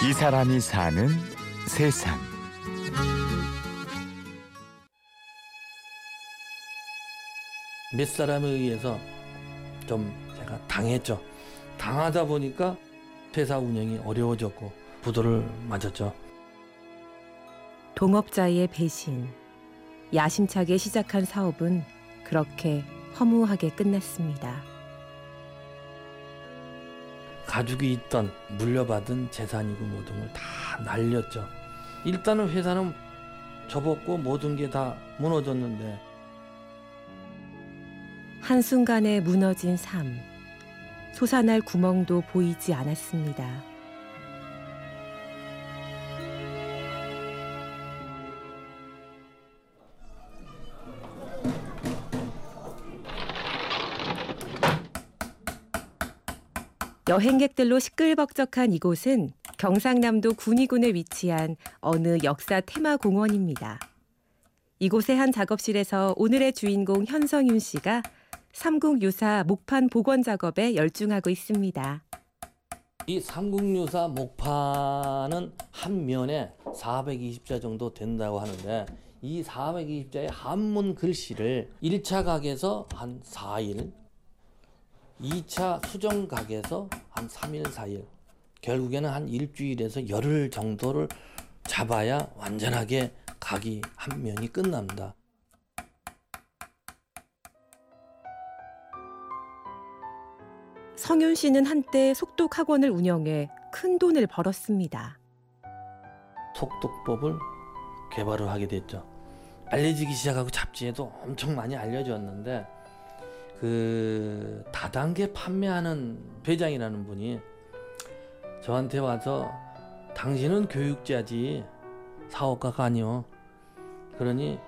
이 사람이 사는 세상. 몇 사람에 의해서 좀 제가 당했죠. 당하다 보니까 회사 운영이 어려워졌고 부도를 맞았죠. 동업자의 배신. 야심차게 시작한 사업은 그렇게 허무하게 끝났습니다. 가족이 있던 물려받은 재산이고 모든 걸 다 날렸죠. 일단은 회사는 접었고 모든 게 다 무너졌는데 한순간에 무너진 삶. 솟아날 구멍도 보이지 않았습니다. 여행객들로 시끌벅적한 이곳은 경상남도 군위군에 위치한 어느 역사 테마 공원입니다. 이곳의 한 작업실에서 오늘의 주인공 현성윤 씨가 삼국유사 목판 복원 작업에 열중하고 있습니다. 이 삼국유사 목판은 한 면에 420자 정도 된다고 하는데 이 420자의 한문 글씨를 1차 각에서 한 4일, 2차 수정 각에서 한 3일, 4일, 결국에는 한 일주일에서 열흘 정도를 잡아야 완전하게 각이 한 면이 끝납니다. 성윤 씨는 한때 속독 학원을 운영해 큰 돈을 벌었습니다. 속독법을 개발을 하게 됐죠. 알려지기 시작하고 잡지에도 엄청 많이 알려졌는데 그 다단계 판매하는 회장이라는 분이 저한테 와서 당신은 교육자지 사업가가 아니요. 그러니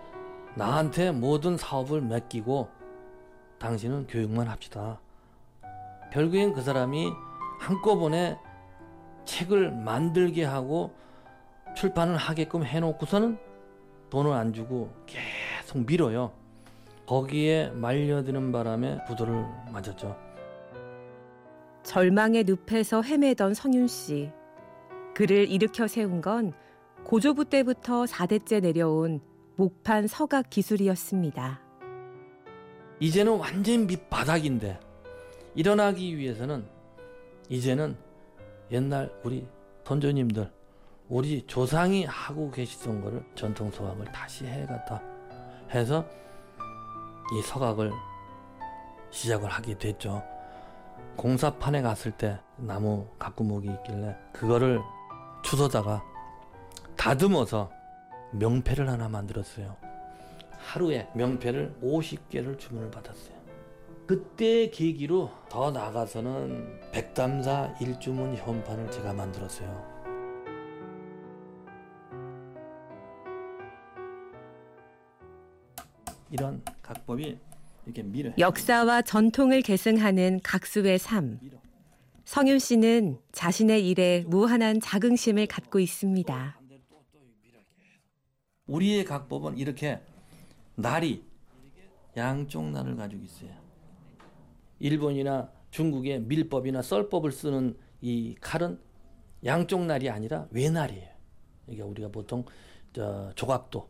나한테 모든 사업을 맡기고 당신은 교육만 합시다. 결국엔 그 사람이 한꺼번에 책을 만들게 하고 출판을 하게끔 해놓고서는 돈을 안 주고 계속 밀어요. 거기에 말려드는 바람에 부도를 맞았죠. 절망의 늪에서 헤매던 성윤 씨. 그를 일으켜 세운 건 고조부 때부터 4대째 내려온 목판 서각 기술이었습니다. 이제는 완전 밑바닥인데 일어나기 위해서는 이제는 옛날 우리 선조님들 우리 조상이 하고 계시던 거를 전통 서각을 다시 해갔다 해서 이 서각을 시작을 하게 됐죠. 공사판에 갔을 때 나무 가꾸목이 있길래 그거를 주워다가 다듬어서 명패를 하나 만들었어요. 하루에 명패를 50개를 주문을 받았어요. 그때 계기로 더 나아가서는 백담사 일주문 현판을 제가 만들었어요. 이런 각법이 이렇게 밀어. 역사와 전통을 계승하는 각수의 삶. 성윤 씨는 자신의 일에 무한한 자긍심을 갖고 있습니다. 우리의 각법은 이렇게 날이 양쪽 날을 가지고 있어요. 일본이나 중국의 밀법이나 썰법을 쓰는 이 칼은 양쪽 날이 아니라 외날이에요. 그러니까 우리가 보통 저 조각도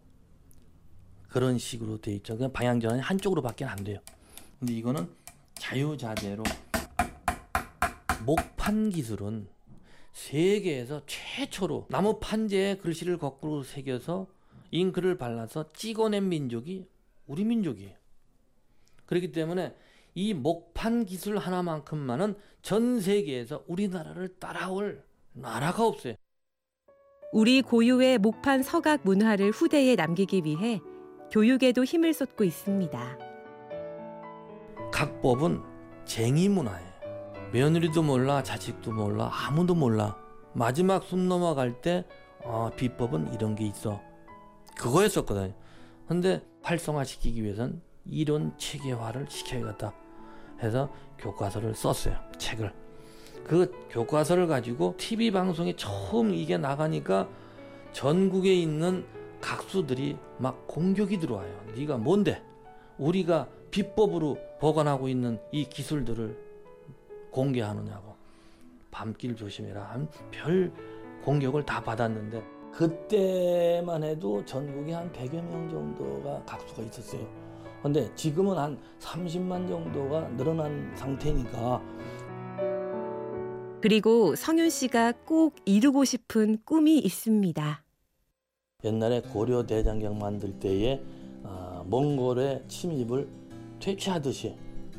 그런 식으로 돼 있죠. 그냥 방향 전환이 한쪽으로 밖에 안 돼요. 근데 이거는 자유자재로 목판 기술은 세계에서 최초로 나무 판재에 글씨를 거꾸로 새겨서 잉크를 발라서 찍어낸 민족이 우리 민족이에요. 그렇기 때문에 이 목판 기술 하나만큼만은 전 세계에서 우리나라를 따라올 나라가 없어요. 우리 고유의 목판 서각 문화를 후대에 남기기 위해 교육에도 힘을 쏟고 있습니다. 각 법은 쟁의 문화예요. 며느리도 몰라, 자식도 몰라, 아무도 몰라. 마지막 숨 넘어갈 때 어, 비법은 이런 게 있어. 그거였었거든요. 근데 활성화시키기 위해선 이론 체계화를 시켜야겠다 해서 교과서를 썼어요. 책을. 그 교과서를 가지고 TV 방송에 처음 이게 나가니까 전국에 있는 각수들이 막 공격이 들어와요. 네가 뭔데? 우리가 비법으로 보관하고 있는 이 기술들을 공개하느냐고. 밤길 조심해라. 별 공격을 다 받았는데 그때만 해도 전국에 한 100여 명 정도가 각수가 있었어요. 근데 지금은 한 30만 정도가 늘어난 상태니까 그리고 성윤 씨가 꼭 이루고 싶은 꿈이 있습니다. 옛날에 고려 대장경 만들 때에 아, 몽골의 침입을 퇴치하듯이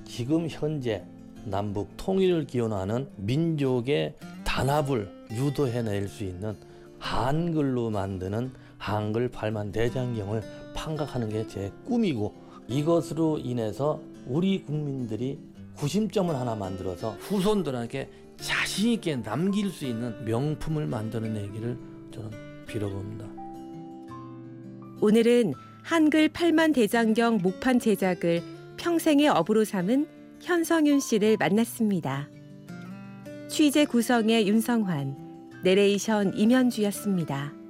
지금 현재 남북 통일을 기원하는 민족의 단합을 유도해낼 수 있는 한글로 만드는 한글 발만 대장경을 판각하는 게 제 꿈이고 이것으로 인해서 우리 국민들이 구심점을 하나 만들어서 후손들에게 자신 있게 남길 수 있는 명품을 만들어내기를 저는 빌어봅니다. 오늘은 한글 8만 대장경 목판 제작을 평생의 업으로 삼은 현성윤 씨를 만났습니다. 취재 구성의 윤성환, 내레이션 임현주였습니다.